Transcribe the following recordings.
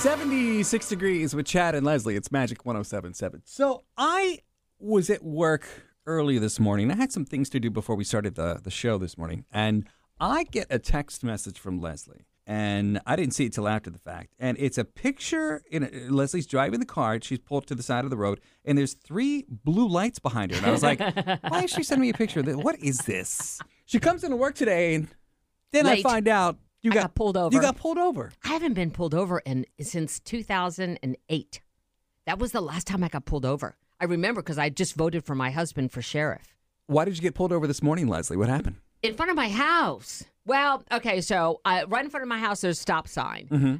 76 degrees with Chad and Leslye. It's Magic 1077. So I was at work early this morning. I had some things to do before we started the, the show this morning. And I get a text message from Leslye. And I didn't see it till after the fact. And it's a picture. In a, Leslye's driving the car. She's pulled to the side of the road, and there's three blue lights behind her. And I was like, "Why is she sending me a picture? of this? What is this?" She comes into work today, and then Late. I find out you I got pulled over. You got pulled over. I haven't been pulled over in since 2008. That was the last time I got pulled over. I remember because I just voted for my husband for sheriff Why did you get pulled over this morning, Leslye? What happened? in front of my house. Well, okay, so uh, right in front of my house, there's a stop sign, Mm-hmm.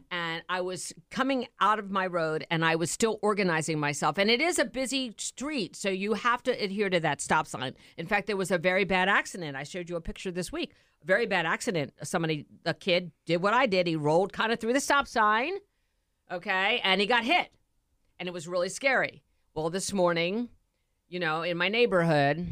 I was coming out of my road, and I was still organizing myself. And it is a busy street, so you have to adhere to that stop sign. In fact, there was a very bad accident. I showed you a picture this week. A very bad accident. Somebody, a kid, did what I did. He rolled kind of through the stop sign, okay, and he got hit, and it was really scary. Well, this morning, you know, in my neighborhood,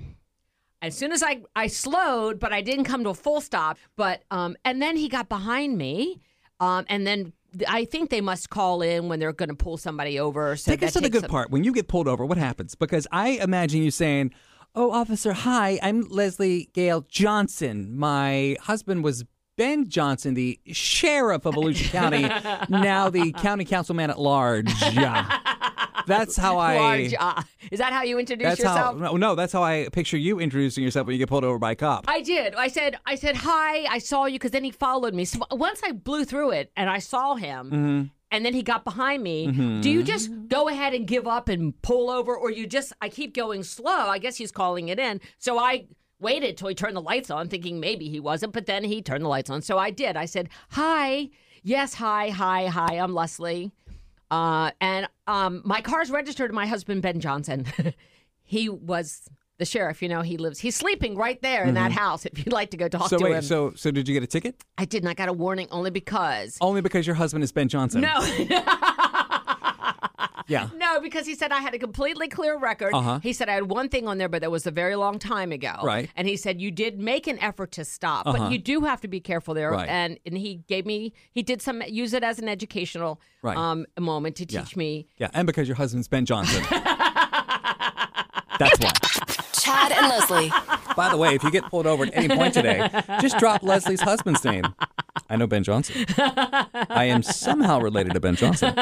as soon as I, I slowed, but I didn't come to a full stop. But um, and then he got behind me, um, and then th- I think they must call in when they're going to pull somebody over. So Take us to the good some- part. When you get pulled over, what happens? Because I imagine you saying, "Oh, officer, hi, I'm Leslye Gale Johnson. My husband was Ben Johnson, the sheriff of Volusia County, now the county councilman at large." Yeah. That's how I. Large, uh, is that how you introduce That's yourself? how. No, that's how I picture you introducing yourself when you get pulled over by a cop. I did. I said, I said, hi, I saw you because then he followed me. So once I blew through it and I saw him Mm-hmm. and then he got behind me, do you just go ahead and give up and pull over or you just, I keep going slow? I guess he's calling it in. So I waited till he turned the lights on thinking maybe he wasn't, but then he turned the lights on. So I did. I said, hi, yes, hi, hi, hi, I'm Leslye. Uh, and um, my car's registered to my husband, Ben Johnson. he was the sheriff. You know, he lives, he's sleeping right there in that house if you'd like to go talk Mm-hmm. so to wait, him. so so did you get a ticket? I did not I got a warning only because. Only because your husband is Ben Johnson. No, Yeah. no, because he said I had a completely clear record. Uh-huh. He said I had one thing on there, but that was a very long time ago. Right. And he said you did make an effort to stop, Uh-huh. but you do have to be careful there. Right. And and he gave me he did some use it as an educational Right. um moment to Yeah. teach me Yeah, and because your husband's Ben Johnson. That's why. Chad and Leslye. By the way, if you get pulled over at any point today, just drop Leslye's husband's name. I know Ben Johnson. I am somehow related to Ben Johnson.